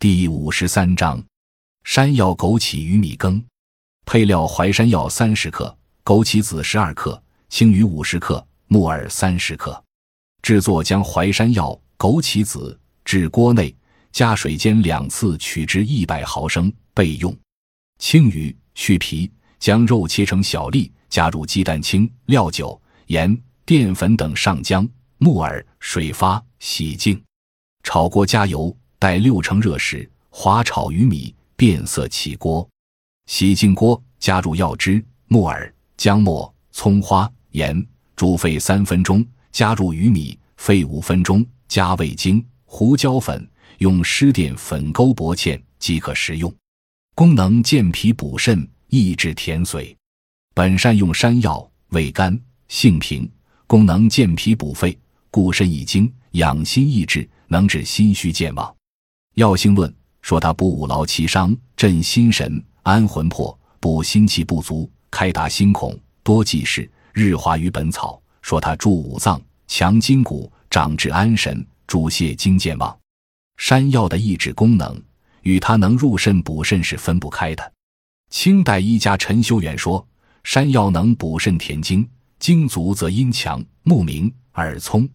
第五十三章：山药、枸杞、鱼米羹。配料：淮山药三十克，枸杞子十二克，青鱼五十克，木耳三十克。制作：将淮山药、枸杞子置锅内，加水煎两次，取汁一百毫升备用。青鱼去皮，将肉切成小粒，加入鸡蛋清、料酒、盐、淀粉等上浆。木耳水发，洗净。炒锅加油，待六成热时，滑炒鱼米，变色起锅。洗净锅，加入药汁、木耳、姜末、葱花、盐，煮沸三分钟。加入鱼米，沸五分钟，加味精、胡椒粉，用湿淀粉勾薄芡即可食用。功能健脾补肾，益智甜髓。本善用山药，味甘，性平，功能健脾补肺。固肾益精，养心益智，能治心虚健忘。药性论说它补五劳七伤，镇心神，安魂魄，补心气不足，开达心孔，多记事。日华于本草说它助五脏，强筋骨，长治安神，助泻精健忘。山药的益智功能与它能入肾补肾是分不开的。清代医家陈修远说，山药能补肾填精，精足则阴强。目明，耳聪。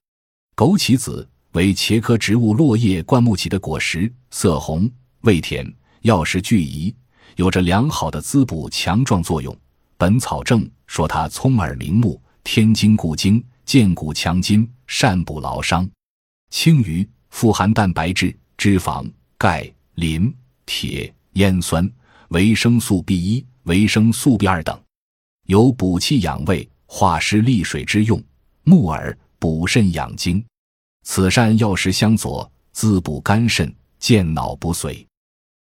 枸杞子为茄科植物落叶灌木起的果实，色红，味甜，药食俱宜，有着良好的滋补强壮作用。《本草证》说它聪耳明目，天精固精，健骨强筋，善补劳伤。青鱼富含蛋白质、脂肪、钙、磷、铁、烟酸、维生素 B 一、维生素 B 二等，有补气养胃、化湿利水之用。木耳。补肾养精，此善药食相佐，滋补肝肾，健脑补髓。